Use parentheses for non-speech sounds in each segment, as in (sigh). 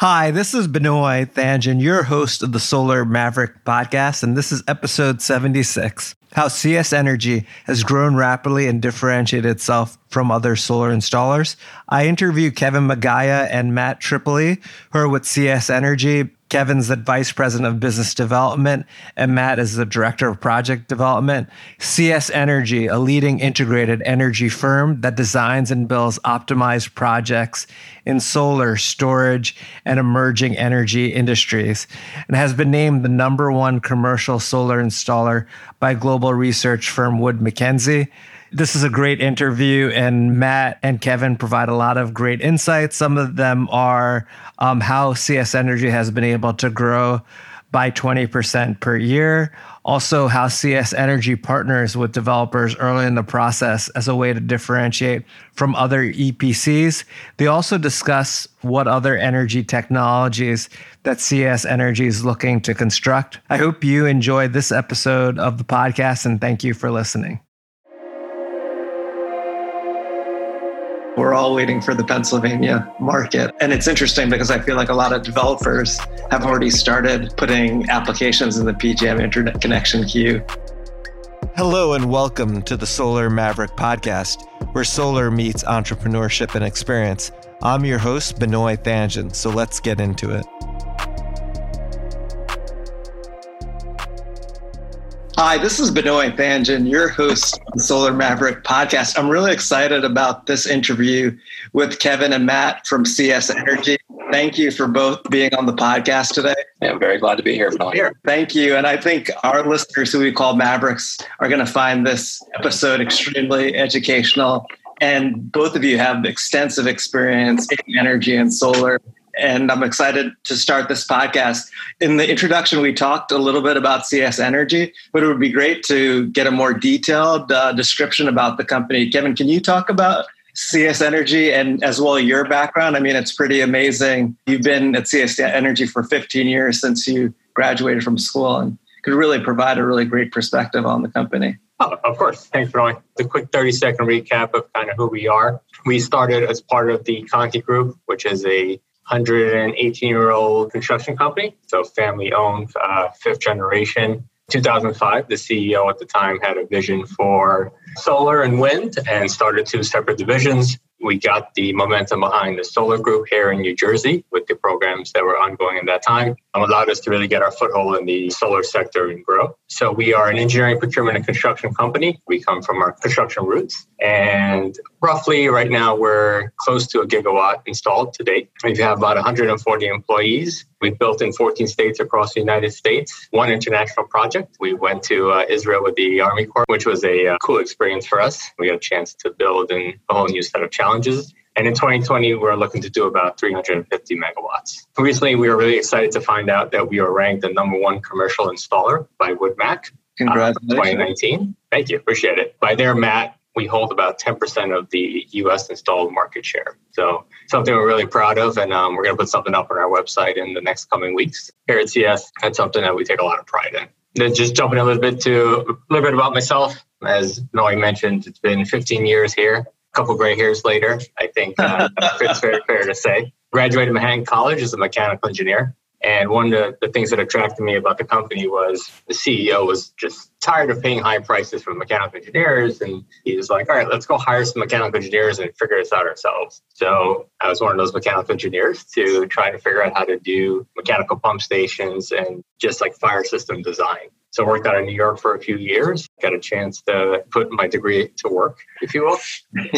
Hi, this is Benoit Thanjan, your host of the Solar Maverick podcast, and this is episode 76 How CS Energy has grown rapidly and differentiated itself from other solar installers. I interview Kevin Magaya and Matt Tripoli, who are with CS Energy, Kevin's the vice president of business development, and Matt is the director of project development. CS Energy, a leading integrated energy firm that designs and builds optimized projects in solar, storage, and emerging energy industries, and has been named the number one commercial solar installer by global research firm Wood Mackenzie. This is a great interview, and Matt and Kevin provide a lot of great insights. Some of them are um, how CS Energy has been able to grow by 20% per year. Also, how CS Energy partners with developers early in the process as a way to differentiate from other EPCs. They also discuss what other energy technologies that CS Energy is looking to construct. I hope you enjoyed this episode of the podcast and thank you for listening. We're all waiting for the Pennsylvania market. And it's interesting because I feel like a lot of developers have already started putting applications in the PJM interconnection queue. Hello, and welcome to the Solar Maverick podcast, where solar meets entrepreneurship and experience. I'm your host, Benoit Thanjan, so let's get into it. Hi, this is Benoit Thanjan, your host of the Solar Maverick podcast. I'm really excited about this interview with Kevin and Matt from CS Energy. Thank you for both being on the podcast today. Yeah, I'm very glad to be here. Here. Thank you. And I think our listeners who we call Mavericks are going to find this episode extremely educational. And both of you have extensive experience in energy and solar and I'm excited to start this podcast. In the introduction, we talked a little bit about CS Energy, but it would be great to get a more detailed uh, description about the company. Kevin, can you talk about CS Energy and as well your background? I mean, it's pretty amazing. You've been at CS Energy for 15 years since you graduated from school and could really provide a really great perspective on the company. Oh, of course. Thanks, Roy. The quick 30 second recap of kind of who we are. We started as part of the Conti Group, which is a 118 year old construction company, so family owned, uh, fifth generation. 2005, the CEO at the time had a vision for solar and wind and started two separate divisions we got the momentum behind the solar group here in New Jersey with the programs that were ongoing at that time allowed us to really get our foothold in the solar sector and grow. So we are an engineering, procurement, and construction company. We come from our construction roots. And roughly right now, we're close to a gigawatt installed to date. We have about 140 employees. We've built in 14 states across the United States, one international project. We went to uh, Israel with the Army Corps, which was a uh, cool experience for us. We got a chance to build in a whole new set of challenges challenges. And in 2020, we're looking to do about 350 megawatts. Recently, we were really excited to find out that we were ranked the number one commercial installer by WoodMac. Congratulations. Uh, 2019. Thank you. Appreciate it. By their mat, we hold about 10% of the US installed market share. So something we're really proud of. And um, we're going to put something up on our website in the next coming weeks. Here at CS, that's something that we take a lot of pride in. Then just jumping a little bit to a little bit about myself. As Noe mentioned, it's been 15 years here couple gray hairs later, I think uh, (laughs) it's very fair to say. Graduated Manhattan College as a mechanical engineer. And one of the, the things that attracted me about the company was the CEO was just tired of paying high prices for mechanical engineers. And he was like, all right, let's go hire some mechanical engineers and figure this out ourselves. So I was one of those mechanical engineers to try to figure out how to do mechanical pump stations and just like fire system design. So I worked out in New York for a few years, got a chance to put my degree to work, if you will. (laughs)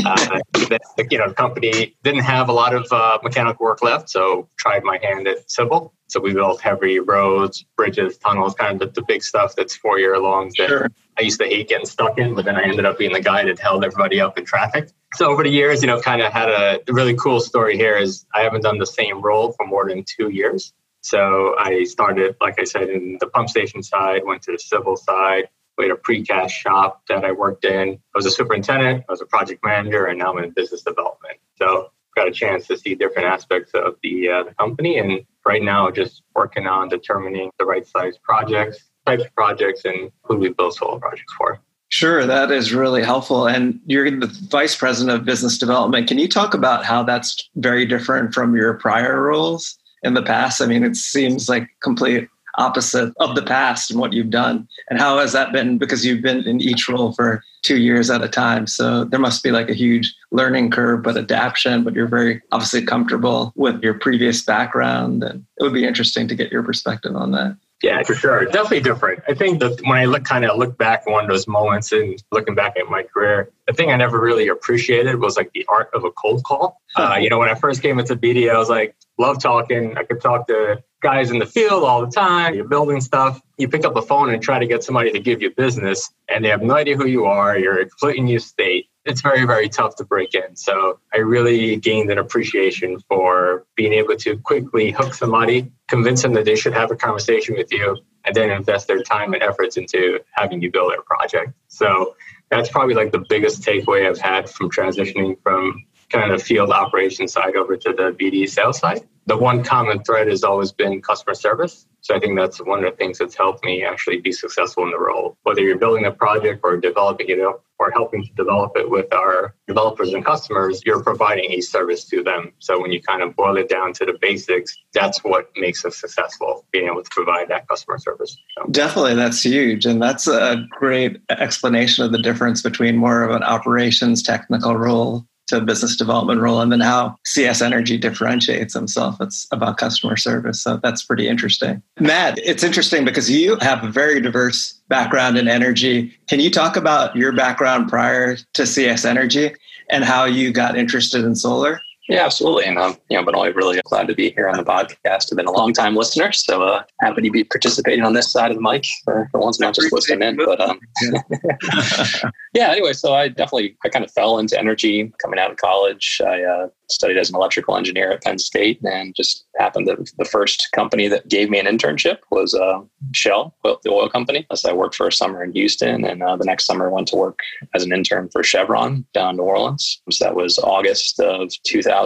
Uh, the, you know, the company didn't have a lot of uh, mechanical work left, so tried my hand at civil. So we built heavy roads, bridges, tunnels, kind of the, the big stuff that's four year long that sure. I used to hate getting stuck in, but then I ended up being the guy that held everybody up in traffic. So over the years, you know, kind of had a really cool story here is I haven't done the same role for more than two years. So I started, like I said, in the pump station side, went to the civil side. We had a precast shop that I worked in. I was a superintendent, I was a project manager, and now I'm in business development. So got a chance to see different aspects of the, uh, the company. And right now, just working on determining the right size projects, types of projects, and who we build solar projects for. Sure, that is really helpful. And you're the vice president of business development. Can you talk about how that's very different from your prior roles? In the past? I mean, it seems like complete opposite of the past and what you've done. And how has that been? Because you've been in each role for two years at a time. So there must be like a huge learning curve, but adaptation, but you're very obviously comfortable with your previous background. And it would be interesting to get your perspective on that. Yeah, for sure. Definitely different. I think that when I look kind of look back on those moments and looking back at my career, the thing I never really appreciated was like the art of a cold call. Uh, you know, when I first came into BD, I was like, love talking. I could talk to guys in the field all the time. You're building stuff. You pick up the phone and try to get somebody to give you business, and they have no idea who you are. You're a completely new state it's very, very tough to break in. So I really gained an appreciation for being able to quickly hook somebody, convince them that they should have a conversation with you, and then invest their time and efforts into having you build their project. So that's probably like the biggest takeaway I've had from transitioning from kind of field operations side over to the BD sales side. The one common thread has always been customer service. So I think that's one of the things that's helped me actually be successful in the role. Whether you're building a project or developing it or helping to develop it with our developers and customers, you're providing a service to them. So when you kind of boil it down to the basics, that's what makes us successful, being able to provide that customer service. So. Definitely, that's huge. And that's a great explanation of the difference between more of an operations technical role to business development role and then how CS Energy differentiates themselves. It's about customer service. So that's pretty interesting. Matt, it's interesting because you have a very diverse background in energy. Can you talk about your background prior to CS Energy and how you got interested in solar? Yeah, absolutely. And um, you know, but I'm really glad to be here on the podcast. I've been a long time listener, so uh, happy to be participating on this side of the mic for, for once, not just listening in. But um, (laughs) yeah. Anyway, so I definitely I kind of fell into energy coming out of college. I uh, studied as an electrical engineer at Penn State and just happened that the first company that gave me an internship was uh, Shell, the oil company. So I worked for a summer in Houston and uh, the next summer went to work as an intern for Chevron down in New Orleans. So that was August of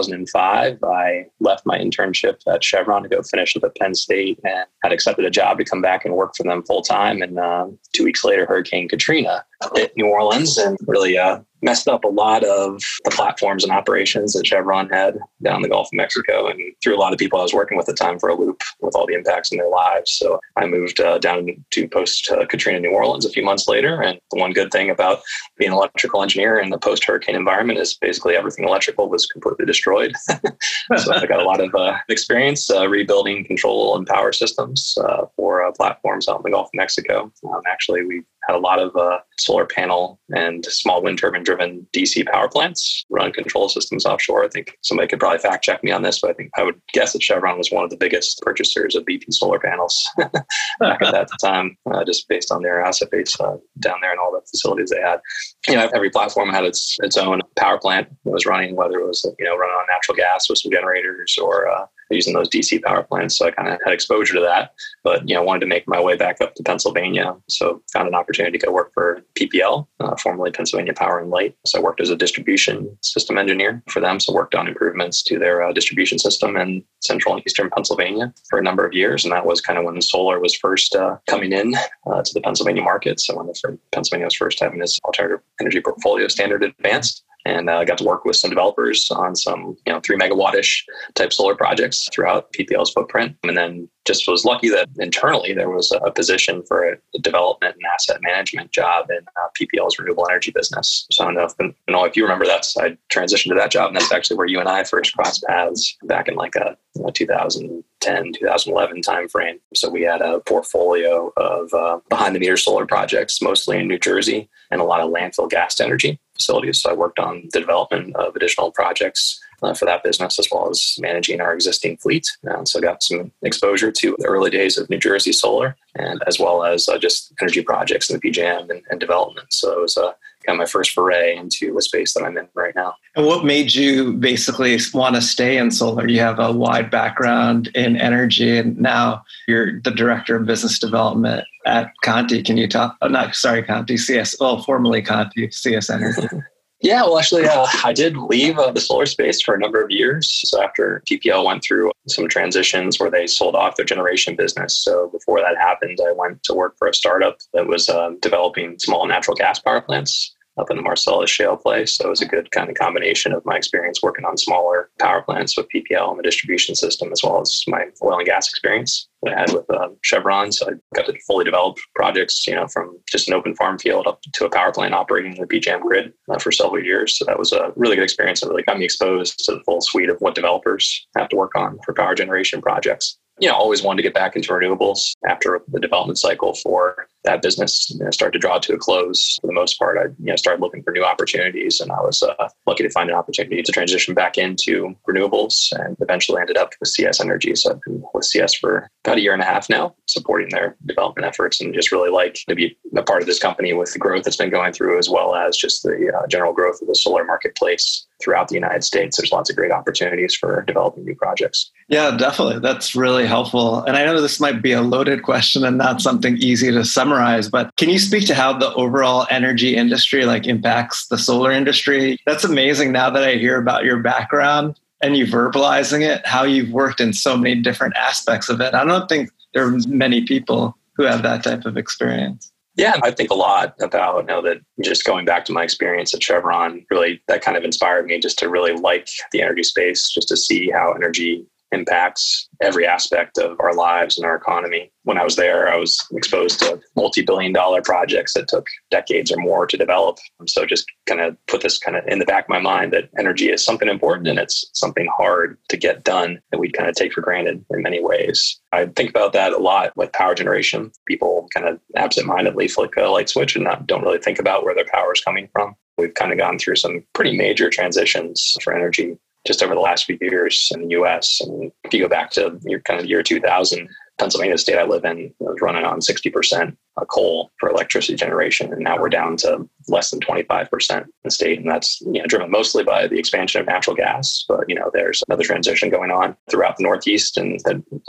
2005. I left my internship at Chevron to go finish up at Penn State and had accepted a job to come back and work for them full time. And uh, two weeks later, Hurricane Katrina hit New Orleans and really uh, messed up a lot of the platforms and operations that Chevron had down the Gulf of Mexico and threw a lot of people I was working with at the time for a loop with all the impacts in their lives. So I moved uh, down to post uh, Katrina New Orleans a few months later. And the one good thing about being an electrical engineer in the post hurricane environment is basically everything electrical was completely destroyed. (laughs) so I got a lot of uh, experience uh, rebuilding control and power systems uh, for uh, platforms out in the Gulf of Mexico. Um, actually, we had a lot of uh, solar panel and small wind turbine driven DC power plants run control systems offshore. I think somebody could probably fact check me on this, but I think I would guess that Chevron was one of the biggest purchasers of BP solar panels (laughs) back at that time, uh, just based on their asset base uh, down there and all the facilities they had. You know, every platform had its its own power plant that was running, whether it was you know running on natural gas with some generators or uh, using those DC power plants. So I kind of had exposure to that, but you know wanted to make my way back up to Pennsylvania. So found an opportunity to go work for PPL, uh, formerly Pennsylvania Power and Light. So I worked as a distribution system engineer for them. So worked on improvements to their uh, distribution system in central and eastern Pennsylvania for a number of years, and that was kind of when solar was first uh, coming in uh, to the Pennsylvania market. So when the Pennsylvania was first having its alternative energy portfolio standard advanced and I uh, got to work with some developers on some you know three megawattish type solar projects throughout PPL's footprint, and then just was lucky that internally there was a position for a development and asset management job in uh, PPL's renewable energy business. So I don't know if, you if you remember that, I transitioned to that job, and that's actually where you and I first crossed paths back in like a you know, 2010, 2011 timeframe. So we had a portfolio of uh, behind the meter solar projects, mostly in New Jersey, and a lot of landfill gas energy facilities. So I worked on the development of additional projects uh, for that business as well as managing our existing fleet. Uh, so got some exposure to the early days of New Jersey solar and as well as uh, just energy projects in the PJM and, and development. So it was uh, kind of my first foray into the space that I'm in right now. And what made you basically want to stay in solar? You have a wide background in energy and now you're the director of business development at Conti. Can you talk? Oh, not sorry, Conti CS. Well, formerly Conti CS Energy. (laughs) Yeah, well, actually, uh, I did leave uh, the solar space for a number of years. So after PPL went through some transitions where they sold off their generation business. So before that happened, I went to work for a startup that was uh, developing small natural gas power plants up in the Marcellus shale play. So it was a good kind of combination of my experience working on smaller power plants with PPL and the distribution system, as well as my oil and gas experience that I had with uh, Chevron. So I got to fully develop projects, you know, from just an open farm field up to a power plant operating the PJM grid uh, for several years. So that was a really good experience and really got me exposed to the full suite of what developers have to work on for power generation projects you know, always wanted to get back into renewables after the development cycle for that business you know, started to draw to a close. For the most part, I you know started looking for new opportunities, and I was uh, lucky to find an opportunity to transition back into renewables, and eventually ended up with CS Energy. So I've been with CS for about a year and a half now, supporting their development efforts, and just really like to be a part of this company with the growth that's been going through, as well as just the uh, general growth of the solar marketplace throughout the United States. There's lots of great opportunities for developing new projects. Yeah, definitely. That's really helpful. And I know this might be a loaded question and not something easy to summarize, but can you speak to how the overall energy industry like impacts the solar industry? That's amazing now that I hear about your background and you verbalizing it, how you've worked in so many different aspects of it. I don't think there are many people who have that type of experience. Yeah, I think a lot about you know that just going back to my experience at Chevron, really that kind of inspired me just to really like the energy space, just to see how energy impacts every aspect of our lives and our economy. When I was there, I was exposed to multi billion dollar projects that took decades or more to develop. So just kind of put this kind of in the back of my mind that energy is something important and it's something hard to get done that we kind of take for granted in many ways. I think about that a lot with power generation. People kind of absentmindedly flick a light switch and not, don't really think about where their power is coming from. We've kind of gone through some pretty major transitions for energy just over the last few years in the US. And if you go back to your kind of year 2000, Pennsylvania state I live in was running on 60% coal for electricity generation. And now we're down to less than 25% in the state. And that's you know, driven mostly by the expansion of natural gas. But, you know, there's another transition going on throughout the Northeast. And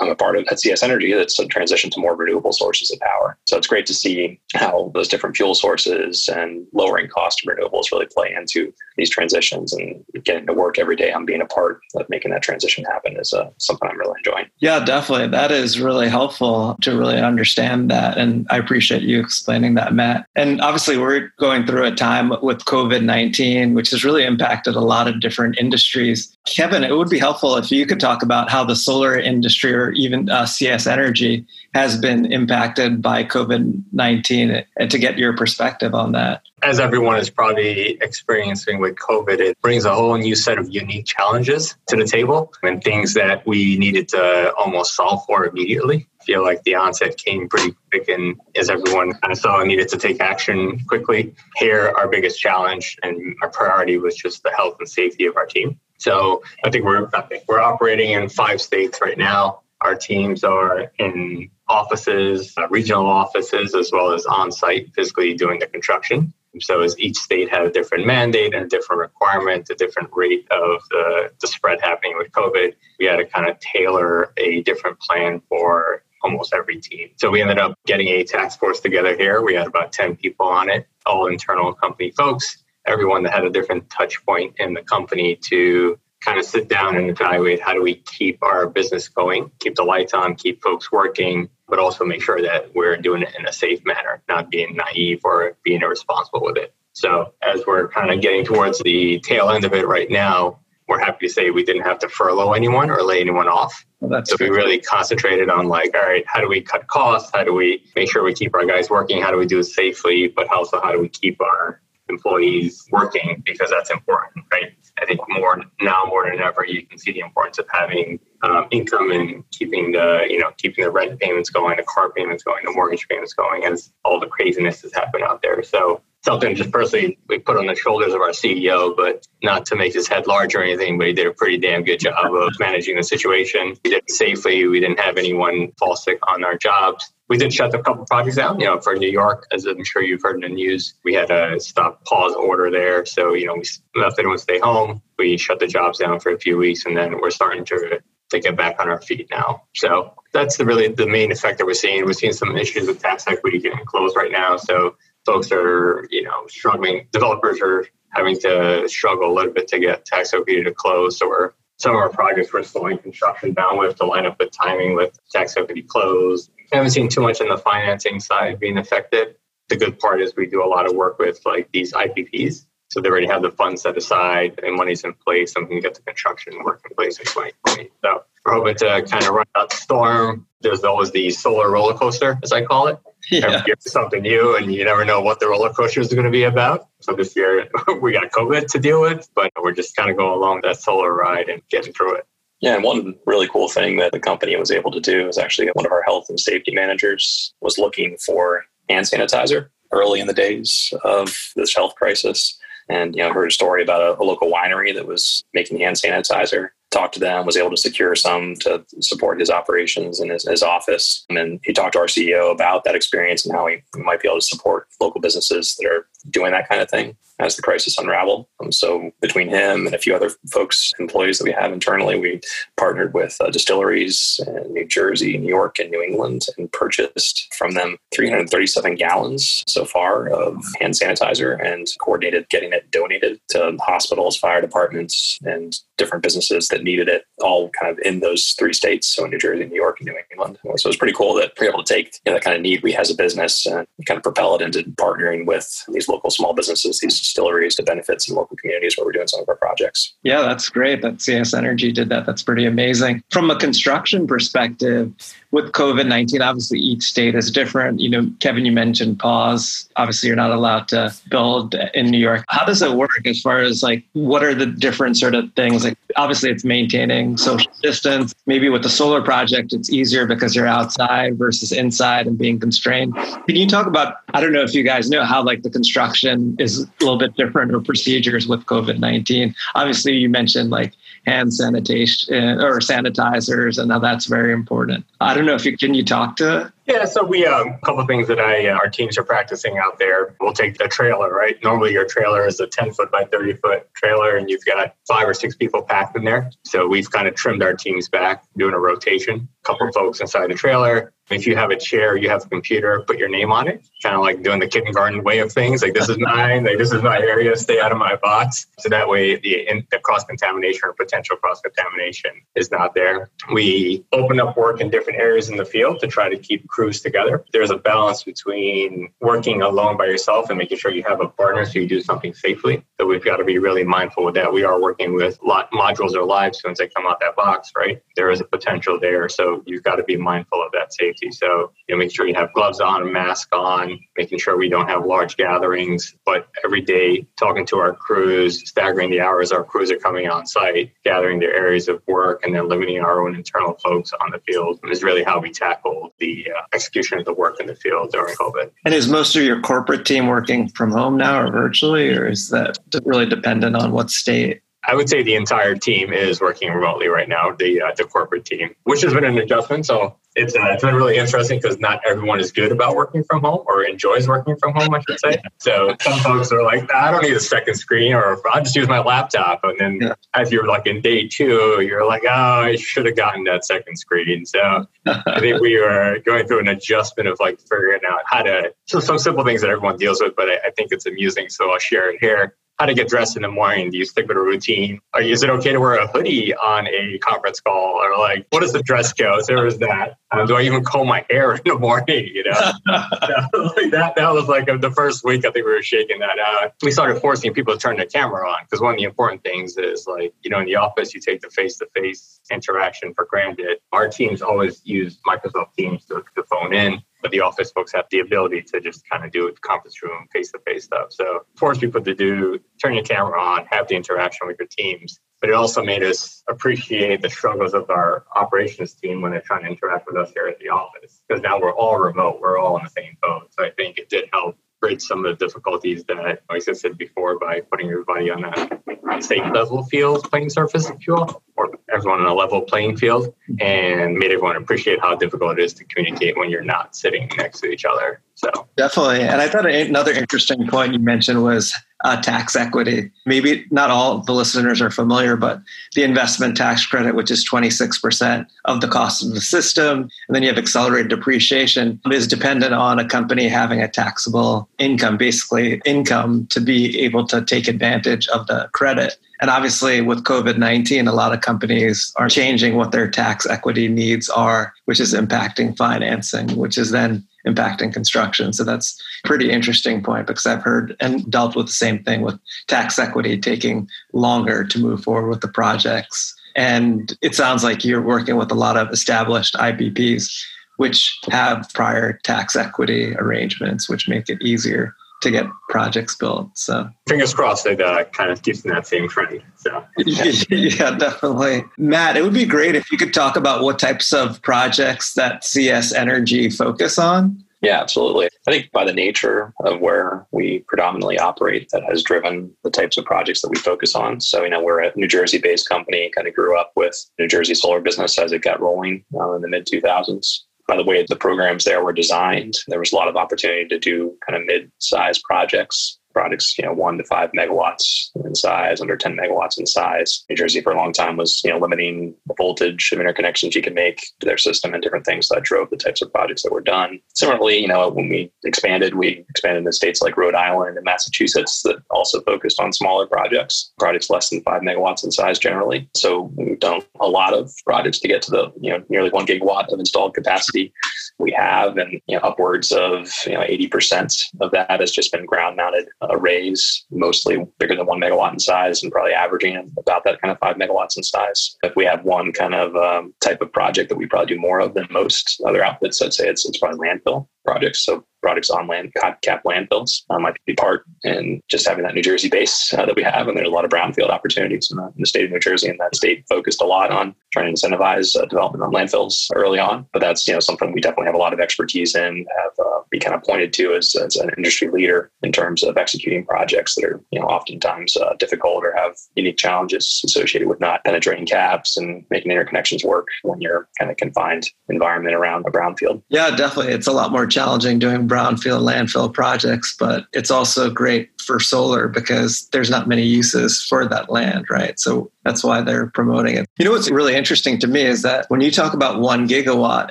I'm a part of at CS Energy that's a transition to more renewable sources of power. So it's great to see how those different fuel sources and lowering cost of renewables really play into these transitions and getting to work every day on being a part of making that transition happen is uh, something I'm really enjoying. Yeah, definitely. That is really helpful to really understand that. And I appreciate appreciate you explaining that, Matt. And obviously, we're going through a time with COVID 19, which has really impacted a lot of different industries. Kevin, it would be helpful if you could talk about how the solar industry or even uh, CS Energy has been impacted by COVID 19 and to get your perspective on that. As everyone is probably experiencing with COVID, it brings a whole new set of unique challenges to the table and things that we needed to almost solve for immediately. I feel like the onset came pretty quick and as everyone kind of saw needed to take action quickly. Here our biggest challenge and our priority was just the health and safety of our team. So i think we're I think we're operating in five states right now. Our teams are in offices uh, regional offices as well as on site physically doing the construction so as each state had a different mandate and a different requirement, a different rate of the, the spread happening with COVID, we had to kind of tailor a different plan for almost every team. So we ended up getting a task force together here. We had about 10 people on it, all internal company folks, everyone that had a different touch point in the company to kind of sit down and evaluate how do we keep our business going, keep the lights on, keep folks working, but also make sure that we're doing it in a safe manner, not being naive or being irresponsible with it. So as we're kind of getting towards the tail end of it right now, we're happy to say we didn't have to furlough anyone or lay anyone off. Well, so we really concentrated on like, all right, how do we cut costs? How do we make sure we keep our guys working? How do we do it safely? But also, how do we keep our employees working? Because that's important, right? I think more now more than ever, you can see the importance of having um, income and keeping the you know keeping the rent payments going, the car payments going, the mortgage payments going, as all the craziness has happened out there. So something just personally we put on the shoulders of our CEO, but not to make his head large or anything, but he did a pretty damn good job of managing the situation. We did it safely. We didn't have anyone fall sick on our jobs. We did shut a couple projects down, you know, for New York, as I'm sure you've heard in the news. We had a stop pause order there. So, you know, we left everyone stay home. We shut the jobs down for a few weeks and then we're starting to to get back on our feet now. So that's the really the main effect that we're seeing. We're seeing some issues with tax equity getting closed right now. So folks are, you know, struggling. Developers are having to struggle a little bit to get tax equity to close. So we're some of our projects we're slowing construction down with to line up with timing with tax equity close. I haven't seen too much on the financing side being affected. the good part is we do a lot of work with like these IPPs. So they already have the funds set aside and money's in place and we can get the construction work in place in 2020. So we're hoping to kind of run out the storm. There's always the solar roller coaster, as I call it. Yeah. Every year something new and you never know what the roller coaster is going to be about. So this year (laughs) we got COVID to deal with, but we're just kind of going along that solar ride and getting through it. Yeah, and one really cool thing that the company was able to do is actually one of our health and safety managers was looking for hand sanitizer early in the days of this health crisis. And you know, heard a story about a, a local winery that was making hand sanitizer talked to them, was able to secure some to support his operations in his, his, office. And then he talked to our CEO about that experience and how he might be able to support local businesses that are doing that kind of thing as the crisis unraveled. Um, so between him and a few other folks, employees that we have internally, we partnered with uh, distilleries in New Jersey, New York, and New England and purchased from them 337 gallons so far of hand sanitizer and coordinated getting it donated to hospitals, fire departments, and different businesses that needed it all kind of in those three states. So in New Jersey, New York, and New England. So it's pretty cool that we're able to take you know, that kind of need we as a business and kind of propel it into partnering with these local small businesses, these distilleries to benefit some local communities where we're doing some of our projects. Yeah, that's great that CS Energy did that. That's pretty amazing. From a construction perspective, with COVID 19, obviously each state is different. You know, Kevin, you mentioned pause. Obviously, you're not allowed to build in New York. How does it work as far as like what are the different sort of things? Like, obviously, it's maintaining social distance. Maybe with the solar project, it's easier because you're outside versus inside and being constrained. Can you talk about, I don't know if you guys know how like the construction is a little bit different or procedures with COVID 19? Obviously, you mentioned like hand sanitation or sanitizers and now that's very important. I don't know if you can you talk to yeah, so we um, a couple of things that I uh, our teams are practicing out there. We'll take the trailer, right? Normally, your trailer is a ten foot by thirty foot trailer, and you've got five or six people packed in there. So we've kind of trimmed our teams back, doing a rotation. A couple of folks inside the trailer, if you have a chair, you have a computer, put your name on it, kind of like doing the kindergarten way of things. Like this is mine, like this is my area, stay out of my box. So that way the, the cross contamination or potential cross contamination is not there. We open up work in different areas in the field to try to keep crews together. There's a balance between working alone by yourself and making sure you have a partner so you do something safely. So we've got to be really mindful with that. We are working with lot modules are live as soon as they come out that box, right? There is a potential there. So you've got to be mindful of that safety safety. So, you know, make sure you have gloves on, mask on, making sure we don't have large gatherings. But every day, talking to our crews, staggering the hours our crews are coming on site, gathering their areas of work, and then limiting our own internal folks on the field is really how we tackle the uh, execution of the work in the field during COVID. And is most of your corporate team working from home now or virtually, or is that really dependent on what state? I would say the entire team is working remotely right now, the uh, the corporate team, which has been an adjustment. So it's, uh, it's been really interesting because not everyone is good about working from home or enjoys working from home, I should say. So some folks are like, I don't need a second screen or I'll just use my laptop. And then yeah. as you're like in day two, you're like, oh, I should have gotten that second screen. So I think we are going through an adjustment of like figuring out how to, so some simple things that everyone deals with, but I, I think it's amusing. So I'll share it here how to get dressed in the morning. Do you stick with a routine? Or is it okay to wear a hoodie on a conference call? Or like, what is the dress code? There is that. Um, do I even comb my hair in the morning? You know, (laughs) (laughs) that that was like the first week. I think we were shaking that out. We started forcing people to turn their camera on because one of the important things is like, you know, in the office you take the face to face interaction for granted. Our teams always use Microsoft Teams to, to phone in but the office folks have the ability to just kind of do it conference room face to face stuff. So force people to do turn your camera on, have the interaction with your teams. But it also made us appreciate the struggles of our operations team when they're trying to interact with us here at the office. Because now we're all remote, we're all in the same boat. So I think it did help bridge some of the difficulties that I existed before by putting everybody on a same level field playing surface, if you will, or everyone on a level playing field, and made everyone appreciate how difficult it is to communicate when you're not sitting next to each other. So definitely, and I thought another interesting point you mentioned was uh, tax equity. Maybe not all the listeners are familiar, but the investment tax credit, which is 26% of the cost of the system, and then you have accelerated depreciation, is dependent on a company having a taxable income, basically income to be able to take advantage of the credit. And obviously, with COVID 19, a lot of companies are changing what their tax equity needs are, which is impacting financing, which is then impacting construction. So that's a pretty interesting point because I've heard and dealt with the same thing with tax equity taking longer to move forward with the projects. And it sounds like you're working with a lot of established IPPs, which have prior tax equity arrangements, which make it easier to get projects built. So fingers crossed it uh, kind of keeps in that same trend. So (laughs) yeah, definitely. Matt, it would be great if you could talk about what types of projects that CS Energy focus on. Yeah, absolutely. I think by the nature of where we predominantly operate, that has driven the types of projects that we focus on. So, you know, we're a New Jersey based company, kind of grew up with New Jersey solar business as it got rolling uh, in the mid 2000s by the way the programs there were designed, there was a lot of opportunity to do kind of mid-sized projects products, you know, one to five megawatts in size, under 10 megawatts in size. New Jersey for a long time was, you know, limiting the voltage of interconnections you can make to their system and different things that drove the types of projects that were done. Similarly, you know, when we expanded, we expanded into states like Rhode Island and Massachusetts that also focused on smaller projects, projects less than five megawatts in size generally. So we've done a lot of projects to get to the, you know, nearly one gigawatt of installed capacity we have and you know, upwards of you know 80% of that has just been ground mounted arrays, mostly bigger than one megawatt in size and probably averaging about that kind of five megawatts in size. If we have one kind of um, type of project that we probably do more of than most other outfits, I'd say it's, it's probably landfill projects. So projects on land cap landfills uh, might be part and just having that New Jersey base uh, that we have. And there's a lot of brownfield opportunities in the, in the, state of New Jersey, and that state focused a lot on trying to incentivize uh, development on landfills early on. But that's you know something we definitely have a lot of expertise in, have uh, be kind of pointed to as, as an industry leader in terms of executing projects that are you know oftentimes uh, difficult or have unique challenges associated with not penetrating caps and making interconnections work when you're kind of confined environment around a brownfield. Yeah, definitely. It's a lot more challenging doing brownfield landfill projects, but it's also great for solar because there's not many uses for that land, right? So that's why they're promoting it. You know what's really interesting to me is that when you talk about one gigawatt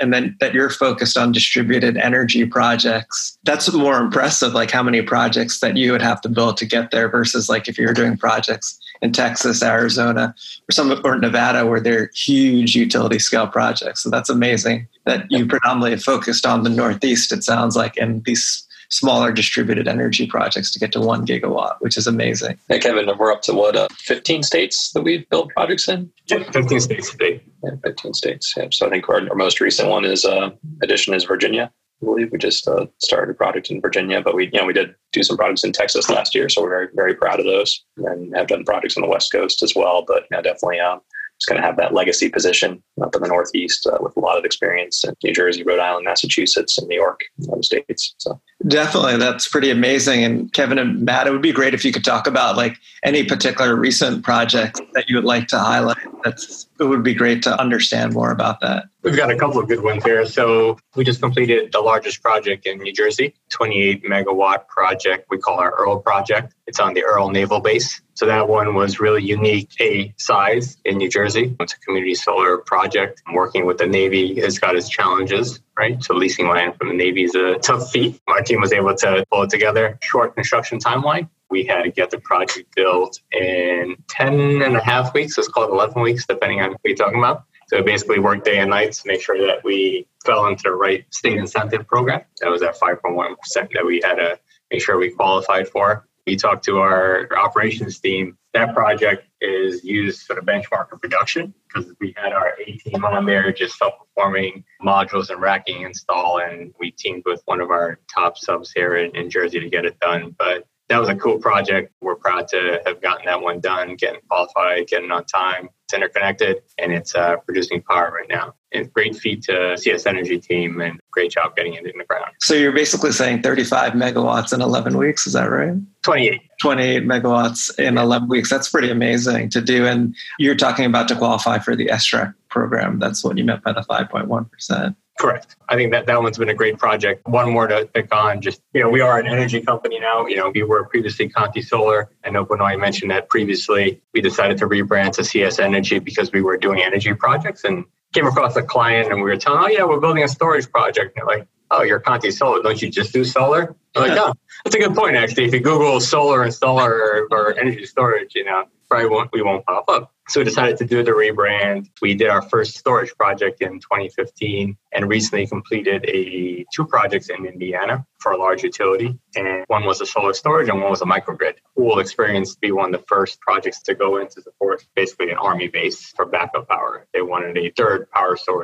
and then that you're focused on distributed energy projects, that's more impressive, like how many projects that you would have to build to get there versus like if you're doing projects in Texas, Arizona, or some or Nevada where they're huge utility scale projects. So that's amazing that you predominantly focused on the Northeast, it sounds like, and these smaller distributed energy projects to get to one gigawatt, which is amazing. Hey, Kevin, we're up to what, uh, 15 states that we've built projects in? Yeah, 15 states today. Yeah, 15 states. Yeah. So I think our, our most recent one is, uh, addition is Virginia. I believe we just uh, started a project in Virginia, but we, you know, we did do some projects in Texas last year, so we're very, very proud of those, and have done projects on the West Coast as well. But yeah, definitely, um, just going to have that legacy position up in the Northeast uh, with a lot of experience in New Jersey, Rhode Island, Massachusetts, and New York, the states. So definitely, that's pretty amazing. And Kevin and Matt, it would be great if you could talk about like any particular recent project that you would like to highlight. That's it would be great to understand more about that. We've got a couple of good ones here. So we just completed the largest project in New Jersey, 28 megawatt project we call our Earle project. It's on the Earle Naval Base. So that one was really unique a size in New Jersey. It's a community solar project. Working with the Navy has got its challenges, right? So leasing land from the Navy is a tough feat. Our team was able to pull it together. Short construction timeline, we had to get the project built in 10 and a half weeks. It's called 11 weeks, depending on what you're talking about. So basically worked day and night to make sure that we fell into the right state incentive program. That was that 5.1% that we had to make sure we qualified for. We talked to our operations team. That project is used for the benchmark of production because we had our A team on there just self-performing modules and racking install, and we teamed with one of our top subs here in, in Jersey to get it done. But that was a cool project. We're proud to have gotten that one done, getting qualified, getting on time. It's interconnected and it's uh, producing power right now. And great feat to CS Energy team and great job getting it in the ground. So you're basically saying 35 megawatts in 11 weeks. Is that right? 28. 28 megawatts in 11 weeks. That's pretty amazing to do. And you're talking about to qualify for the SREC program. That's what you meant by the 5.1%. Correct. I think that that one's been a great project. One more to pick on. Just you know, we are an energy company now. You know, we were previously Conti Solar. I know Benoit mentioned that previously. We decided to rebrand to CS Energy because we were doing energy projects and came across a client and we were telling, oh yeah, we're building a storage project. And they're like, oh, you're Conti Solar. Don't you just do solar? I'm like, oh, that's a good point actually. If you Google solar and solar or, or energy storage, you know, probably won't we won't pop up. So we decided to do the rebrand. We did our first storage project in 2015 and recently completed a two projects in Indiana for a large utility. And one was a solar storage and one was a microgrid. Cool experience to be one of the first projects to go in to support basically an army base for backup power. They wanted a third power source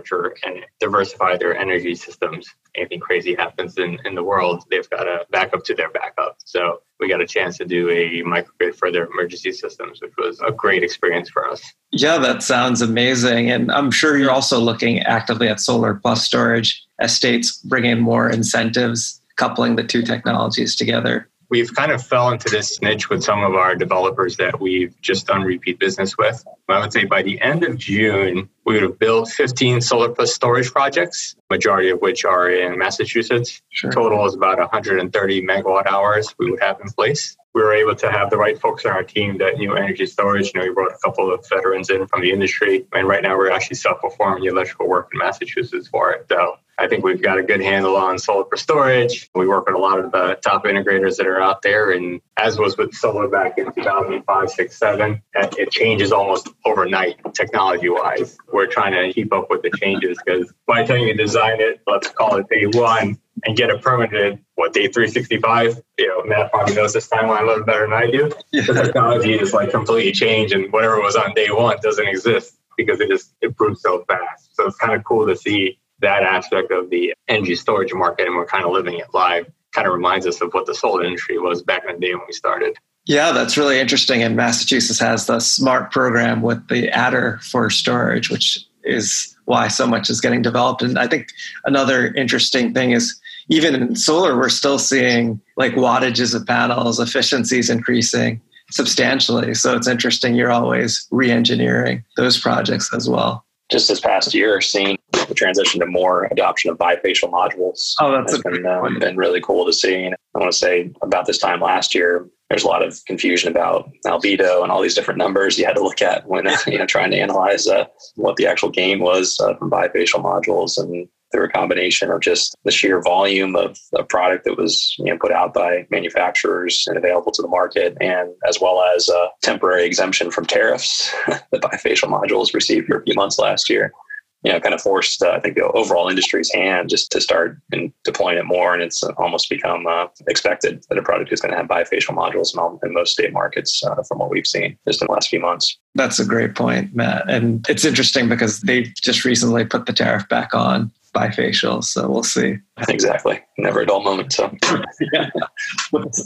and diversify their energy systems. Anything crazy happens in, in the world, they've got a backup to their backup. So we got a chance to do a microgrid for their emergency systems, which was a great experience for us. Yeah, that sounds amazing. And I'm sure you're also looking actively at solar plus storage as states bring in more incentives, coupling the two technologies together. We've kind of fell into this niche with some of our developers that we've just done repeat business with. I would say by the end of June, we would have built 15 solar plus storage projects, majority of which are in Massachusetts. Sure. Total is about 130 megawatt hours we would have in place we were able to have the right folks on our team that knew energy storage. You know, we brought a couple of veterans in from the industry, and right now we're actually self-performing the electrical work in Massachusetts for it. So I think we've got a good handle on solar for storage. We work with a lot of the top integrators that are out there, and as was with solar back in 2005, 6, 7, it changes almost overnight technology-wise. We're trying to keep up with the changes because by the time you design it, let's call it day one, and get it permitted, what, day 365? You know, Matt probably knows this timeline a little better than I do. Yeah. The technology is like completely changed and whatever was on day one doesn't exist because it just improves so fast. So it's kind of cool to see that aspect of the energy storage market and we're kind of living it live. Kind of reminds us of what the solar industry was back in the day when we started. Yeah, that's really interesting. And Massachusetts has the SMART program with the adder for storage, which is why so much is getting developed. And I think another interesting thing is even in solar, we're still seeing like wattages of panels, efficiencies increasing substantially. So it's interesting. You're always re-engineering those projects as well. Just this past year, seeing the transition to more adoption of bifacial modules. Oh, that's has been, uh, been really cool to see. And I want to say about this time last year, there's a lot of confusion about albedo and all these different numbers you had to look at when (laughs) you know trying to analyze uh, what the actual gain was uh, from bifacial modules and through a combination of just the sheer volume of a product that was you know, put out by manufacturers and available to the market, and as well as a temporary exemption from tariffs (laughs) that bifacial modules received for a few months last year you know, kind of forced, uh, I think, the overall industry's hand just to start in deploying it more. And it's almost become uh, expected that a product is going to have bifacial modules in, all, in most state markets uh, from what we've seen just in the last few months. That's a great point, Matt. And it's interesting because they just recently put the tariff back on bifacial. So we'll see. Exactly. Never a dull moment. So, (laughs) yeah.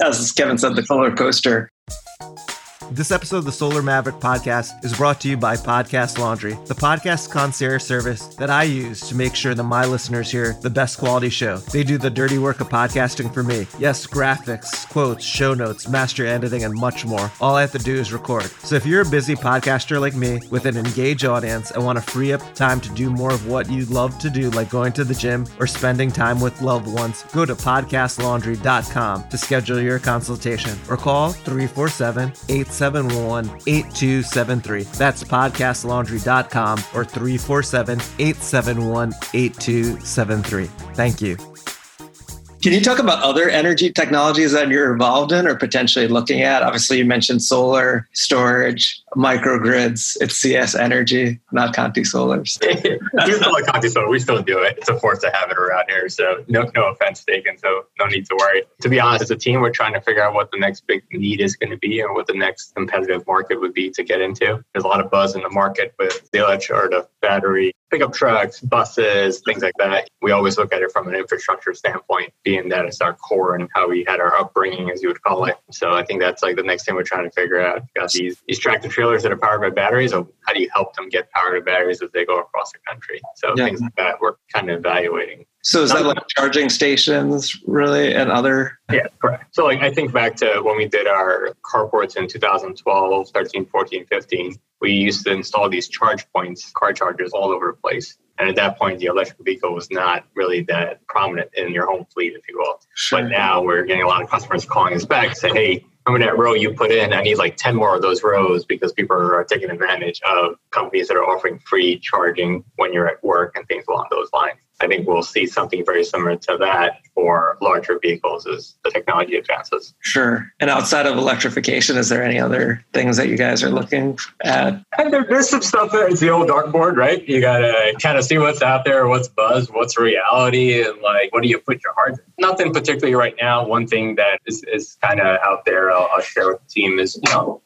As Kevin said, the color coaster. This episode of the Solar Maverick podcast is brought to you by Podcast Laundry, the podcast concierge service that I use to make sure that my listeners hear the best quality show. They do the dirty work of podcasting for me. Yes, graphics, quotes, show notes, master editing, and much more. All I have to do is record. So if you're a busy podcaster like me with an engaged audience and want to free up time to do more of what you love to do, like going to the gym or spending time with loved ones, go to podcastlaundry.com to schedule your consultation or call 347 8 871 8273. That's podcastlaundry.com or 347 871 8273. Thank you. Can you talk about other energy technologies that you're involved in or potentially looking at? Obviously, you mentioned solar, storage, microgrids. It's CS Energy, not Conti Solars. (laughs) we still like Conti Solar. We still do it. It's a force to have it around here. So no, no offense taken. So no need to worry. To be honest, as a team, we're trying to figure out what the next big need is going to be and what the next competitive market would be to get into. There's a lot of buzz in the market with the electric or the battery pickup trucks, buses, things like that. We always look at it from an infrastructure standpoint, being that it's our core and how we had our upbringing, as you would call it. So I think that's like the next thing we're trying to figure out. You got these these tractor trailers that are powered by batteries. So how do you help them get powered by batteries as they go across the country? So yeah. things like that we're kind of evaluating. So is that like charging stations really and other? Yeah, correct. So like I think back to when we did our carports in 2012, 13, 14, 15, we used to install these charge points, car chargers all over the place. And at that point, the electric vehicle was not really that prominent in your home fleet, if you will. Sure. But now we're getting a lot of customers calling us back say, hey, remember that row you put in? I need like 10 more of those rows because people are taking advantage of companies that are offering free charging when you're at work and things along those lines. I think we'll see something very similar to that for for larger vehicles as the technology advances. Sure. And outside of electrification, is there any other things that you guys are looking at? And there, there's some stuff there. It's the old dartboard, right? You got to kind of see what's out there, what's buzz, what's reality, and like, what do you put your heart in? Nothing particularly right now. One thing that is, is kind of out there, I'll, I'll, share with the team is, you know,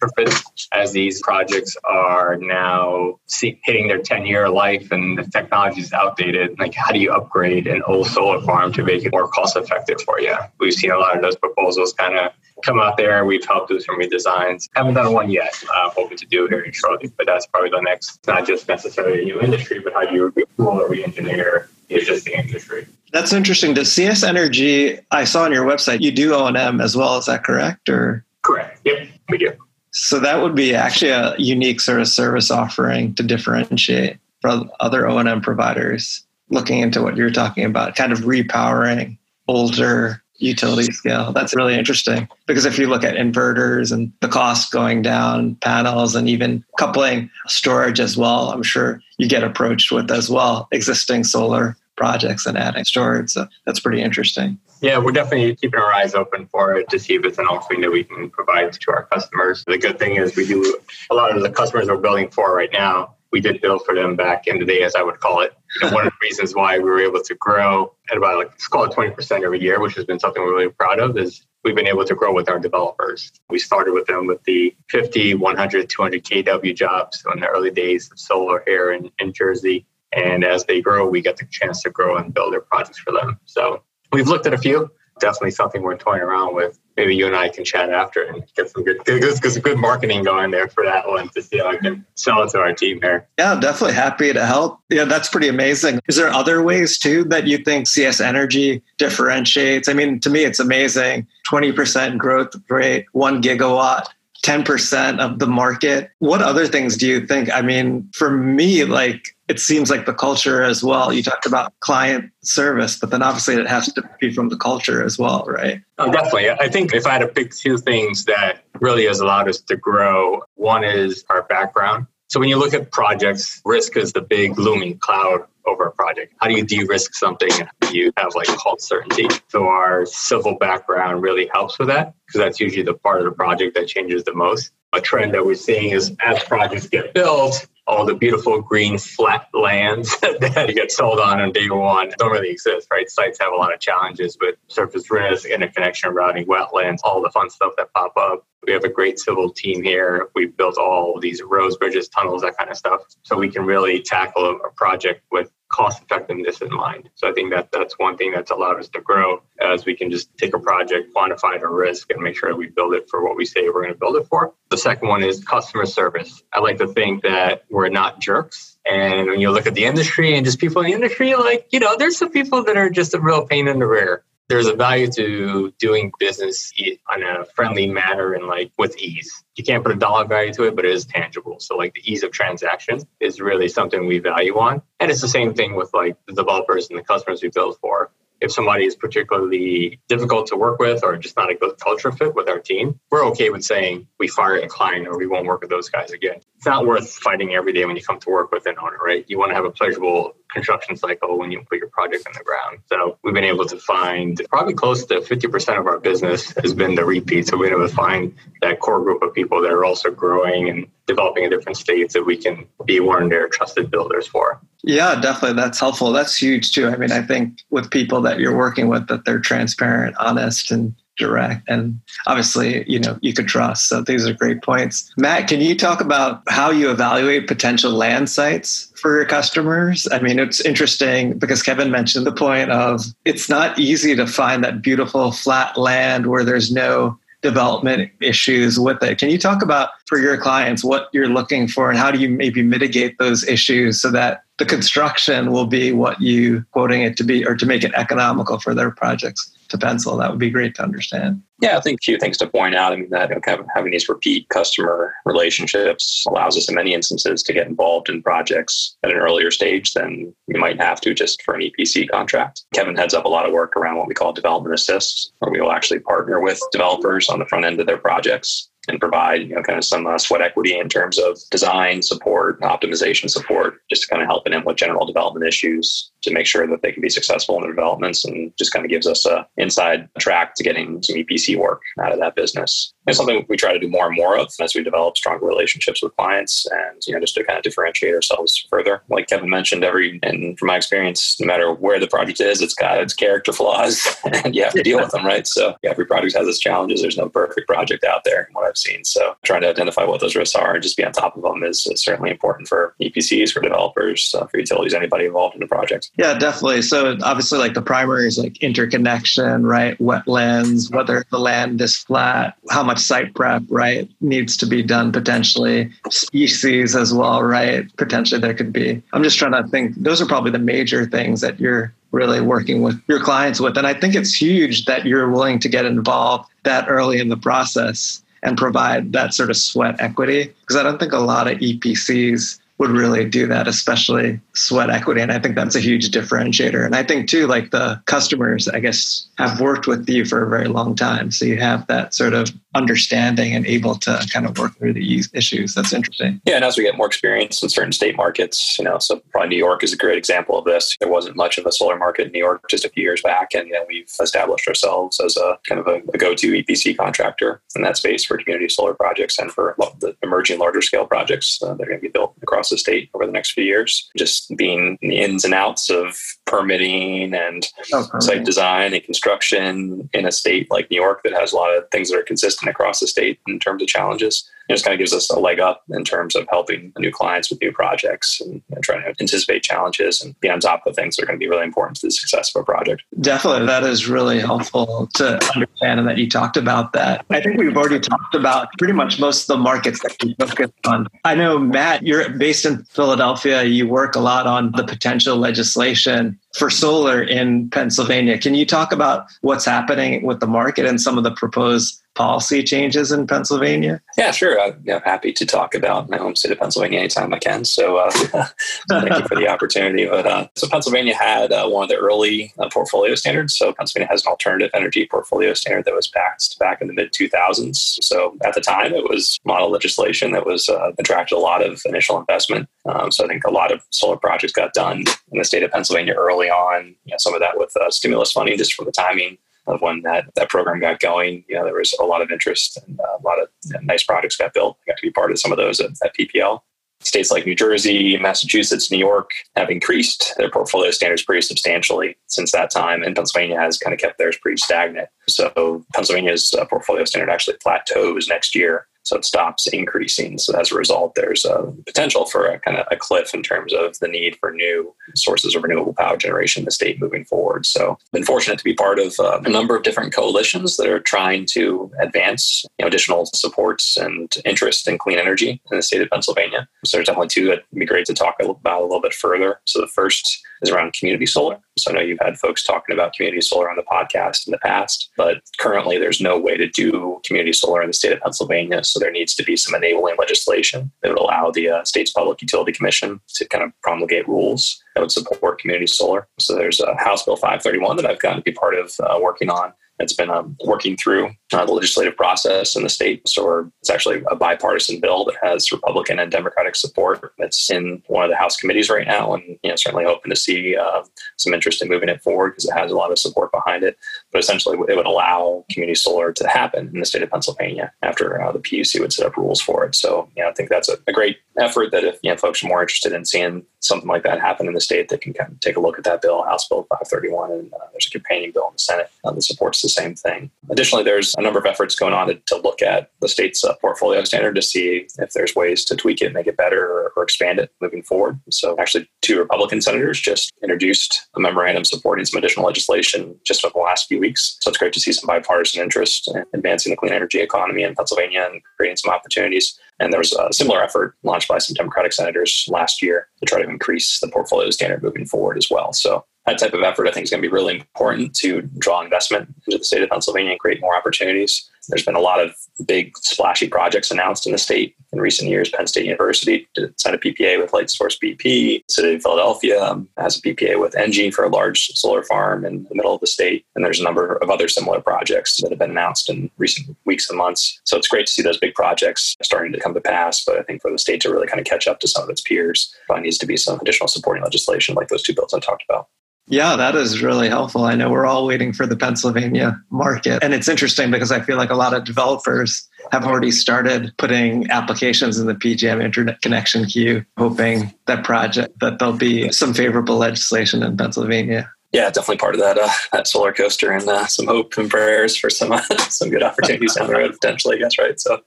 as these projects are now see, hitting their 10 year life and the technology is outdated. Like, how do you upgrade an old solar farm to make it more cost effective for you? We've seen a lot of those proposals kind of come out there. We've helped with some redesigns. Haven't done one yet. Uh, hoping to do here shortly, but that's probably the next. Not just necessarily a new industry, but how do you retool or re-engineer is just the existing industry. That's interesting. Does CS Energy? I saw on your website you do O and M as well. Is that correct? Or correct? Yep, we do. So that would be actually a unique sort of service offering to differentiate from other O and M providers. Looking into what you're talking about, kind of repowering older utility scale. That's really interesting because if you look at inverters and the cost going down, panels, and even coupling storage as well, I'm sure you get approached with as well existing solar projects and adding storage. So that's pretty interesting. Yeah, we're definitely keeping our eyes open for it to see if it's an offering that we can provide to our customers. The good thing is we do a lot of the customers we're building for right now we did build for them back in the day, as I would call it. And one of the reasons why we were able to grow at about like let's call it 20% every year, which has been something we're really proud of, is we've been able to grow with our developers. We started with them with the 50, 100, 200 kW jobs in the early days of solar here in, in Jersey. And as they grow, we get the chance to grow and build their projects for them. So we've looked at a few definitely something we're toying around with. Maybe you and I can chat after and get some good, get some good marketing going there for that one to see how I can sell it to our team here. Yeah, definitely happy to help. Yeah, that's pretty amazing. Is there other ways too that you think CS Energy differentiates? I mean, to me, it's amazing. 20% growth rate, one gigawatt 10% of the market. What other things do you think? I mean, for me, like it seems like the culture as well. You talked about client service, but then obviously it has to be from the culture as well, right? Oh, definitely. I think if I had to pick two things that really has allowed us to grow, one is our background. So when you look at projects, risk is the big looming cloud over a project. How do you de-risk something? You have like called certainty. So our civil background really helps with that because that's usually the part of the project that changes the most. A trend that we're seeing is as projects get built, all the beautiful green flat lands (laughs) that get sold on on day one don't really exist, right? Sites have a lot of challenges with surface risk, interconnection routing, wetlands, all the fun stuff that pop up. We have a great civil team here. We've built all these roads, bridges, tunnels, that kind of stuff. So we can really tackle a project with cost effectiveness in mind. So I think that that's one thing that's allowed us to grow as we can just take a project, quantify the risk, and make sure that we build it for what we say we're going to build it for. The second one is customer service. I like to think that we're not jerks. And when you look at the industry and just people in the industry, like, you know, there's some people that are just a real pain in the rear there's a value to doing business on a friendly manner and like with ease. You can't put a dollar value to it, but it is tangible. So like the ease of transaction is really something we value on. And it's the same thing with like the developers and the customers we build for if somebody is particularly difficult to work with or just not a good culture fit with our team, we're okay with saying we fire a client or we won't work with those guys again. It's not worth fighting every day when you come to work with an owner, right? You want to have a pleasurable construction cycle when you put your project in the ground. So we've been able to find probably close to 50% of our business has been the repeat. So we've been able to find that core group of people that are also growing and developing in different states that we can be one of their trusted builders for. Yeah, definitely. That's helpful. That's huge too. I mean, I think with people that you're working with, that they're transparent, honest, and direct and obviously you know you could trust so these are great points matt can you talk about how you evaluate potential land sites for your customers i mean it's interesting because kevin mentioned the point of it's not easy to find that beautiful flat land where there's no development issues with it. Can you talk about for your clients what you're looking for and how do you maybe mitigate those issues so that the construction will be what you quoting it to be or to make it economical for their projects? To pencil. That would be great to understand. Yeah, I think a few things to point out. I mean, that having these repeat customer relationships allows us in many instances to get involved in projects at an earlier stage than you might have to just for an EPC contract. Kevin heads up a lot of work around what we call development assist, where we will actually partner with developers on the front end of their projects and provide you know kind of some uh, sweat equity in terms of design support, optimization support, just to kind of helping them with general development issues to make sure that they can be successful in their developments and just kind of gives us a inside track to getting some EPC work out of that business. It's something we try to do more and more of as we develop stronger relationships with clients and you know just to kind of differentiate ourselves further. Like Kevin mentioned, every and from my experience, no matter where the project is, it's got its character flaws (laughs) and you have to deal with them, right? So every project has its challenges. There's no perfect project out there, what I've seen. So trying to identify what those risks are and just be on top of them is, is certainly important for EPCs, for developers, uh, for utilities, anybody involved in the project. Yeah, definitely. So obviously, like the primary is like interconnection, right? Wetlands, whether the land is flat, how much site prep, right, needs to be done potentially. Species as well, right? Potentially there could be. I'm just trying to think. Those are probably the major things that you're really working with your clients with. And I think it's huge that you're willing to get involved that early in the process and provide that sort of sweat equity because I don't think a lot of EPCs would really do that, especially sweat equity. And I think that's a huge differentiator. And I think too, like the customers, I guess, have worked with you for a very long time. So you have that sort of understanding and able to kind of work through these issues. That's interesting. Yeah. And as we get more experience in certain state markets, you know, so probably New York is a great example of this. There wasn't much of a solar market in New York just a few years back. And then we've established ourselves as a kind of a, a go to EPC contractor in that space for community solar projects and for the emerging larger scale projects uh, that are going to be built across across the state over the next few years. Just being the ins and outs of permitting and oh, permitting. site design and construction in a state like New York that has a lot of things that are consistent across the state in terms of challenges just kind of gives us a leg up in terms of helping new clients with new projects and you know, trying to anticipate challenges and be on top of things that are going to be really important to the success of a project. Definitely. That is really helpful to understand and that you talked about that. I think we've already talked about pretty much most of the markets that we focus on. I know, Matt, you're based in Philadelphia. You work a lot on the potential legislation for solar in Pennsylvania. Can you talk about what's happening with the market and some of the proposed policy changes in Pennsylvania? Yeah, sure. I'm happy to talk about my home state of Pennsylvania anytime I can. So uh, (laughs) thank you for the opportunity. But uh, so Pennsylvania had uh, one of the early uh, portfolio standards. So Pennsylvania has an alternative energy portfolio standard that was passed back in the mid 2000s. So at the time, it was model legislation that was uh, attracted a lot of initial investment. Um, so I think a lot of solar projects got done in the state of Pennsylvania early on. You know, some of that with uh, stimulus funding, just from the timing of when that, that program got going. You know, there was a lot of interest and uh, a lot of nice projects got built. I got to be part of some of those at, at PPL. States like New Jersey, Massachusetts, New York have increased their portfolio standards pretty substantially since that time, and Pennsylvania has kind of kept theirs pretty stagnant. So Pennsylvania's uh, portfolio standard actually plateaus next year so it stops increasing. So as a result, there's a potential for a kind of a cliff in terms of the need for new sources of renewable power generation in the state moving forward. So I've been fortunate to be part of uh, a number of different coalitions that are trying to advance you know, additional supports and interest in clean energy in the state of Pennsylvania. So there's definitely two that would be great to talk about a little bit further. So the first is around community solar. So I know you've had folks talking about community solar on the podcast in the past, but currently there's no way to do community solar in the state of Pennsylvania. So there needs to be some enabling legislation that would allow the uh, state's public utility commission to kind of promulgate rules that would support community solar. So there's a House Bill 531 that I've gotten to be part of uh, working on it's been um, working through uh, the legislative process in the state. So it's actually a bipartisan bill that has Republican and Democratic support. It's in one of the House committees right now, and you know, certainly hoping to see uh, some interest in moving it forward because it has a lot of support behind it. But essentially, it would allow community solar to happen in the state of Pennsylvania after uh, the PUC would set up rules for it. So, you know, I think that's a, a great effort that if you know, folks are more interested in seeing something like that happen in the state, they can kind of take a look at that bill, House Bill 531, and uh, there's a companion bill in the Senate uh, that supports the same thing. Additionally, there's a number of efforts going on to, to look at the state's uh, portfolio standard to see if there's ways to tweak it, make it better, or, or, expand it moving forward. So, actually, two Republican senators just introduced a memorandum supporting some additional legislation just over the last few weeks. So, it's great to see some bipartisan interest in advancing the clean energy economy in Pennsylvania and creating some opportunities. And there was a similar effort launched by some Democratic senators last year to try to increase the portfolio standard moving forward as well. So that type of effort, I think, is going to be really important to draw investment into the state of Pennsylvania and create more opportunities. There's been a lot of big, splashy projects announced in the state in recent years. Penn State University signed a PPA with Lightsource BP. City of Philadelphia um, has a PPA with Engie for a large solar farm in the middle of the state. And there's a number of other similar projects that have been announced in recent weeks and months. So it's great to see those big projects starting to come to pass. But I think for the state to really kind of catch up to some of its peers, probably needs to be some additional supporting legislation like those two bills I talked about. Yeah, that is really helpful. I know we're all waiting for the Pennsylvania market. And it's interesting because I feel like a lot of developers have already started putting applications in the PJM interconnection queue, hoping that project that there'll be some favorable legislation in Pennsylvania. Yeah, definitely part of that uh, that solar coaster and uh, some hope and prayers for some uh, (laughs) some good opportunities down the road potentially. I guess right. So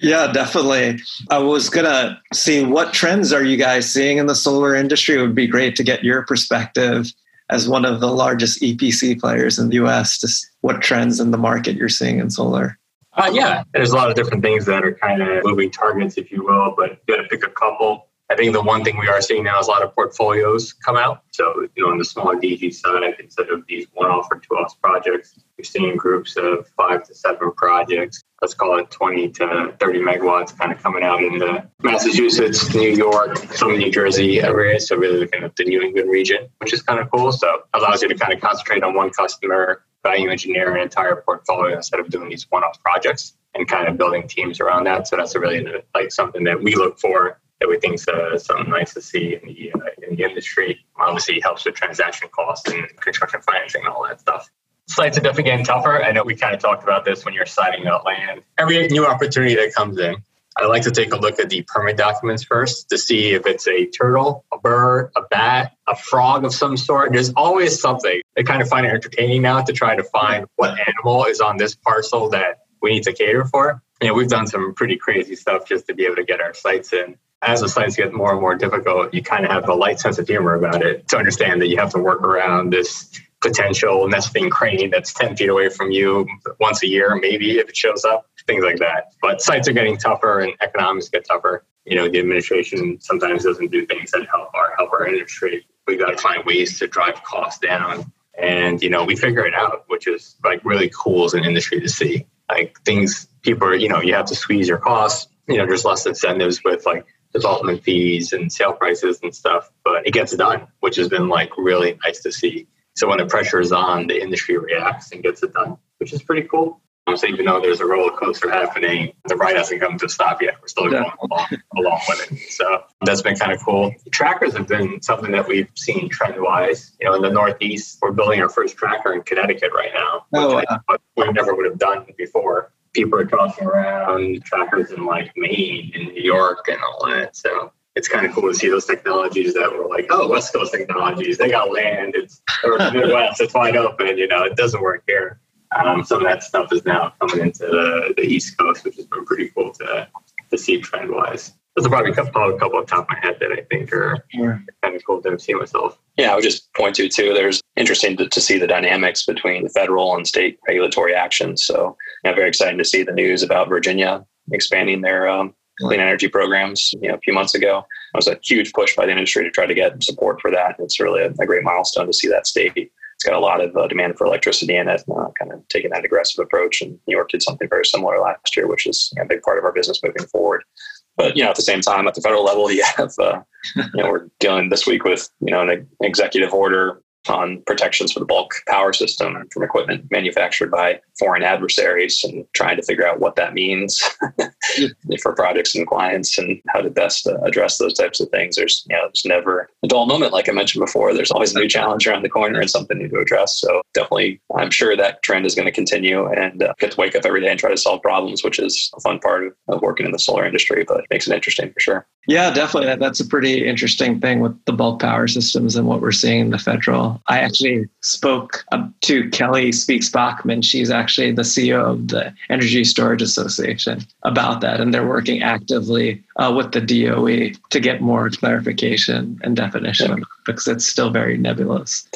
yeah, definitely. I was going to see what trends are you guys seeing in the solar industry? It would be great to get your perspective as one of the largest EPC players in the US, just what trends in the market you're seeing in solar. Uh, yeah, there's a lot of different things that are kind of moving targets, if you will, but you got to pick a couple. I think the one thing we are seeing now is a lot of portfolios come out. So, you know, on the smaller DG side, instead of these one-off or two-off projects, you're seeing groups of five to seven projects. Let's call it 20 to 30 megawatts kind of coming out in the Massachusetts, New York, some New Jersey areas. So really looking at the New England region, which is kind of cool. So allows you to kind of concentrate on one customer, value engineer an entire portfolio instead of doing these one-off projects and kind of building teams around that. So that's really like something that we look for is uh, something nice to see in the uh, in the industry. Obviously, helps with transaction costs and construction financing and all that stuff. Sites are definitely getting tougher. I know we kind of talked about this when you're signing out land. Every new opportunity that comes in, I like to take a look at the permit documents first to see if it's a turtle, a bird, a bat, a frog of some sort. There's always something. I kind of find it entertaining now to try to find what animal is on this parcel that we need to cater for. You know, we've done some pretty crazy stuff just to be able to get our sites in as the sites get more and more difficult, you kind of have a light sense of humor about it to understand that you have to work around this potential nesting crane that's 10 feet away from you once a year, maybe if it shows up, things like that. But sites are getting tougher and economics get tougher. You know, the administration sometimes doesn't do things that help our help our industry. We've got to find ways to drive costs down. And, you know, we figure it out, which is like really cool as an industry to see. Like things people are, you know, you have to squeeze your costs. You know, there's less incentives with like development fees and sale prices and stuff, but it gets done, which has been like really nice to see. So when the pressure is on, the industry reacts and gets it done, which is pretty cool. Um, so even though there's a roller coaster happening, the ride hasn't come to a stop yet. We're still going along, along with it. So that's been kind of cool. Trackers have been something that we've seen trend wise. You know, in the Northeast, we're building our first tracker in Connecticut right now, oh, wow. we never would have done before people are tossing around trackers in like Maine and New York and all that. So it's kind of cool to see those technologies that were like, oh, West Coast technologies, they got land, it's or Midwest, it's wide open, you know, it doesn't work here. Um, some of that stuff is now coming into the, the East Coast, which has been pretty cool to to see trend wise. Those are probably a couple, a couple off top of my head that I think are sure. kind of cool to see myself. Yeah, I would just point to too. There's interesting to, to see the dynamics between the federal and state regulatory actions. So, yeah, very exciting to see the news about Virginia expanding their um, clean energy programs. You know, a few months ago, it was a huge push by the industry to try to get support for that. It's really a, a great milestone to see that state. It's got a lot of uh, demand for electricity in it, uh, kind of taking that aggressive approach. And New York did something very similar last year, which is you know, a big part of our business moving forward. But you know, at the same time, at the federal level, (laughs) you have uh, you know we're dealing this week with you know an executive order on protections for the bulk power system and from equipment manufactured by foreign adversaries and trying to figure out what that means (laughs) for projects and clients and how to best uh, address those types of things. There's, you know, there's never a dull moment. Like I mentioned before, there's always a new challenge around the corner and something new to address. So definitely, I'm sure that trend is going to continue and uh, get to wake up every day and try to solve problems, which is a fun part of, of working in the solar industry, but it makes it interesting for sure. Yeah, definitely. That's a pretty interesting thing with the bulk power systems and what we're seeing in the federal. I actually spoke to Kelly Speakes-Backman. She's actually the CEO of the Energy Storage Association about that. And they're working actively uh, with the DOE to get more clarification and definition yeah. because it's still very nebulous.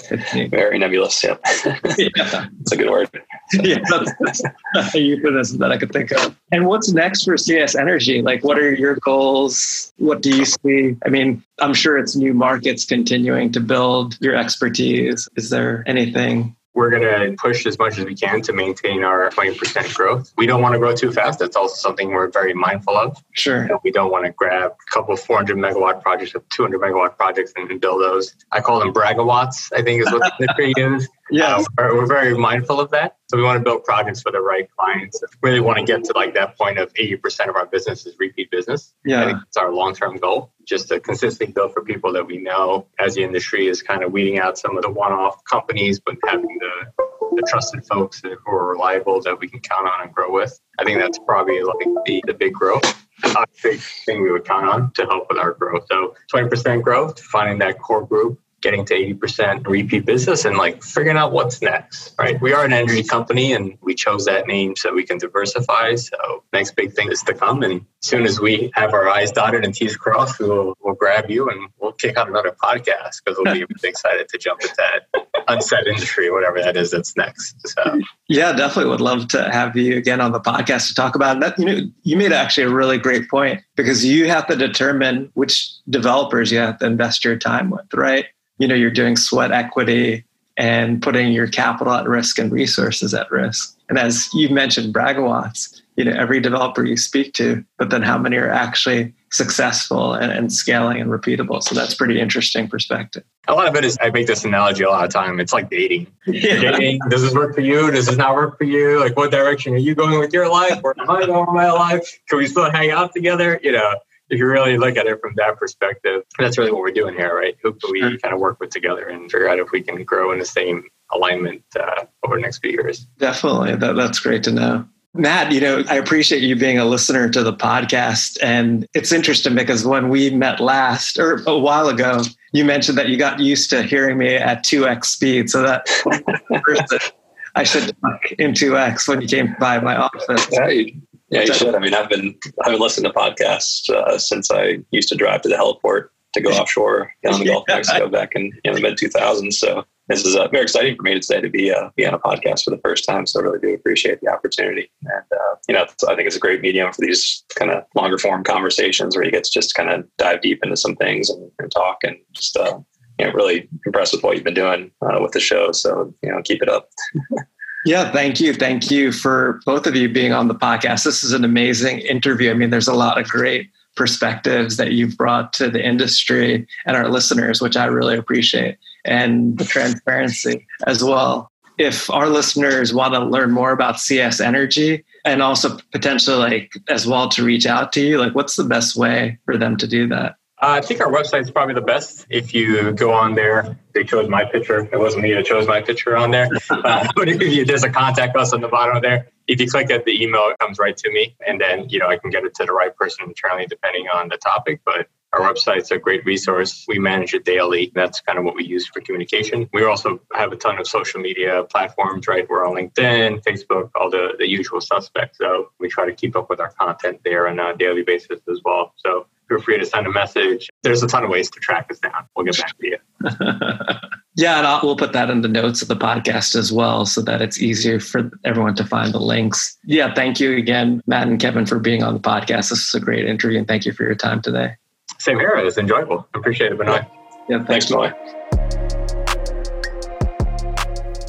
Very nebulous, yep. (laughs) yeah. It's a good word. (laughs) yeah, that's, that's a euphemism that I could think of. And what's next for CS Energy? Like, what are your goals? What do you see? I mean, I'm sure it's new markets continuing to build your expertise. Is there anything we're going to push as much as we can to maintain our 20% growth. We don't want to grow too fast. That's also something we're very mindful of. Sure. we don't want to grab a couple 400 megawatt projects or 200 megawatt projects and build those. I call them bragawatts, I think is what the (laughs) industry is. Yeah, we're, we're, very mindful of that. So we want to build projects for the right clients. Really want to get to like that point of 80% of our business is repeat business. Yeah, it's our long-term goal. Just to consistently build for people that we know as the industry is kind of weeding out some of the one-off companies, but having the the trusted folks who are reliable that we can count on and grow with. I think that's probably like the, the big growth. A big thing we would count on to help with our growth. So 20% growth, finding that core group getting to 80% repeat business and like figuring out what's next, right? We are an energy company and we chose that name so we can diversify. So next big thing is to come. And as soon as we have our I's dotted and T's crossed, we'll, we'll grab you and we'll kick out another podcast because we'll be (laughs) excited to jump into that unsaid industry, whatever that is that's next. So yeah, definitely would love to have you again on the podcast to talk about that. You know, you made actually a really great point because you have to determine which developers you have to invest your time with, right? you know you're doing sweat equity and putting your capital at risk and resources at risk. And as you mentioned, bragawatts, you know, every developer you speak to, but then how many are actually successful and, and, scaling and repeatable. So that's pretty interesting perspective. A lot of it is I make this analogy a lot of time. It's like dating. Yeah. Dating, does this work for you? Does this not work for you? Like what direction are you going with your life? Where am I going with my life? Can we still hang out together? You know, if you really look at it from that perspective, that's really what we're doing here, right? Who can we kind of work with together and figure out if we can grow in the same alignment uh, over the next few years? Definitely. That, that's great to know. Matt, you know, I appreciate you being a listener to the podcast. And it's interesting because when we met last or a while ago, you mentioned that you got used to hearing me at 2x speed. So that (laughs) I should talk in 2x when you came by my office. Yeah, yeah, you should. I mean, I've been I've been listening to podcasts uh, since I used to drive to the heliport to go (laughs) offshore down the Gulf of Mexico back in, in the mid 2000s. So this is uh, very exciting for me today to be uh, be on a podcast for the first time. So I really do appreciate the opportunity. And uh, you know, I think it's a great medium for these kind of longer form conversations where you get to just kind of dive deep into some things and, and talk and just uh, you know really impressed with what you've been doing uh, with the show. So you know, keep it up. (laughs) Yeah, thank you. Thank you for both of you being on the podcast. This is an amazing interview. I mean, there's a lot of great perspectives that you've brought to the industry and our listeners, which I really appreciate, and the transparency as well. If our listeners want to learn more about CS Energy and also potentially like as well to reach out to you, like what's the best way for them to do that? Uh, I think our website is probably the best. If you go on there, they chose my picture. It wasn't me that chose my picture on there. (laughs) Uh, but if you, there's a contact us on the bottom of there. If you click at the email, it comes right to me, and then you know I can get it to the right person internally, depending on the topic. But our website's a great resource. We manage it daily. That's kind of what we use for communication. We also have a ton of social media platforms, right? We're on LinkedIn, Facebook, all the, the usual suspects. So we try to keep up with our content there on a daily basis as well. So feel free to send a message. There's a ton of ways to track us down. We'll get back to you. (laughs) yeah, and I'll, we'll put that in the notes of the podcast as well so that it's easier for everyone to find the links. Yeah, thank you again, Matt and Kevin, for being on the podcast. This is a great interview, and thank you for your time today. Same here. It was enjoyable. Appreciate it, Benoit. Yeah, thanks, Benoit.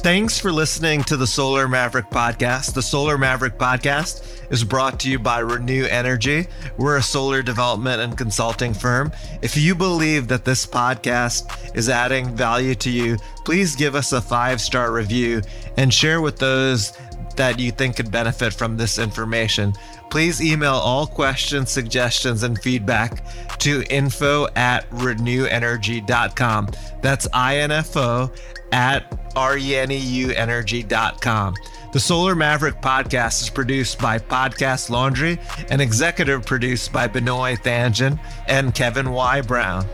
Thanks for listening to the Solar Maverick podcast. The Solar Maverick podcast is brought to you by Renew Energy. We're a solar development and consulting firm. If you believe that this podcast is adding value to you, please give us a five star review and share with those that you think could benefit from this information. Please email all questions, suggestions, and feedback to info at renewenergy.com. That's info at reneuenergy.com. The Solar Maverick podcast is produced by Podcast Laundry and executive produced by Benoit Thanjan and Kevin Y. Brown.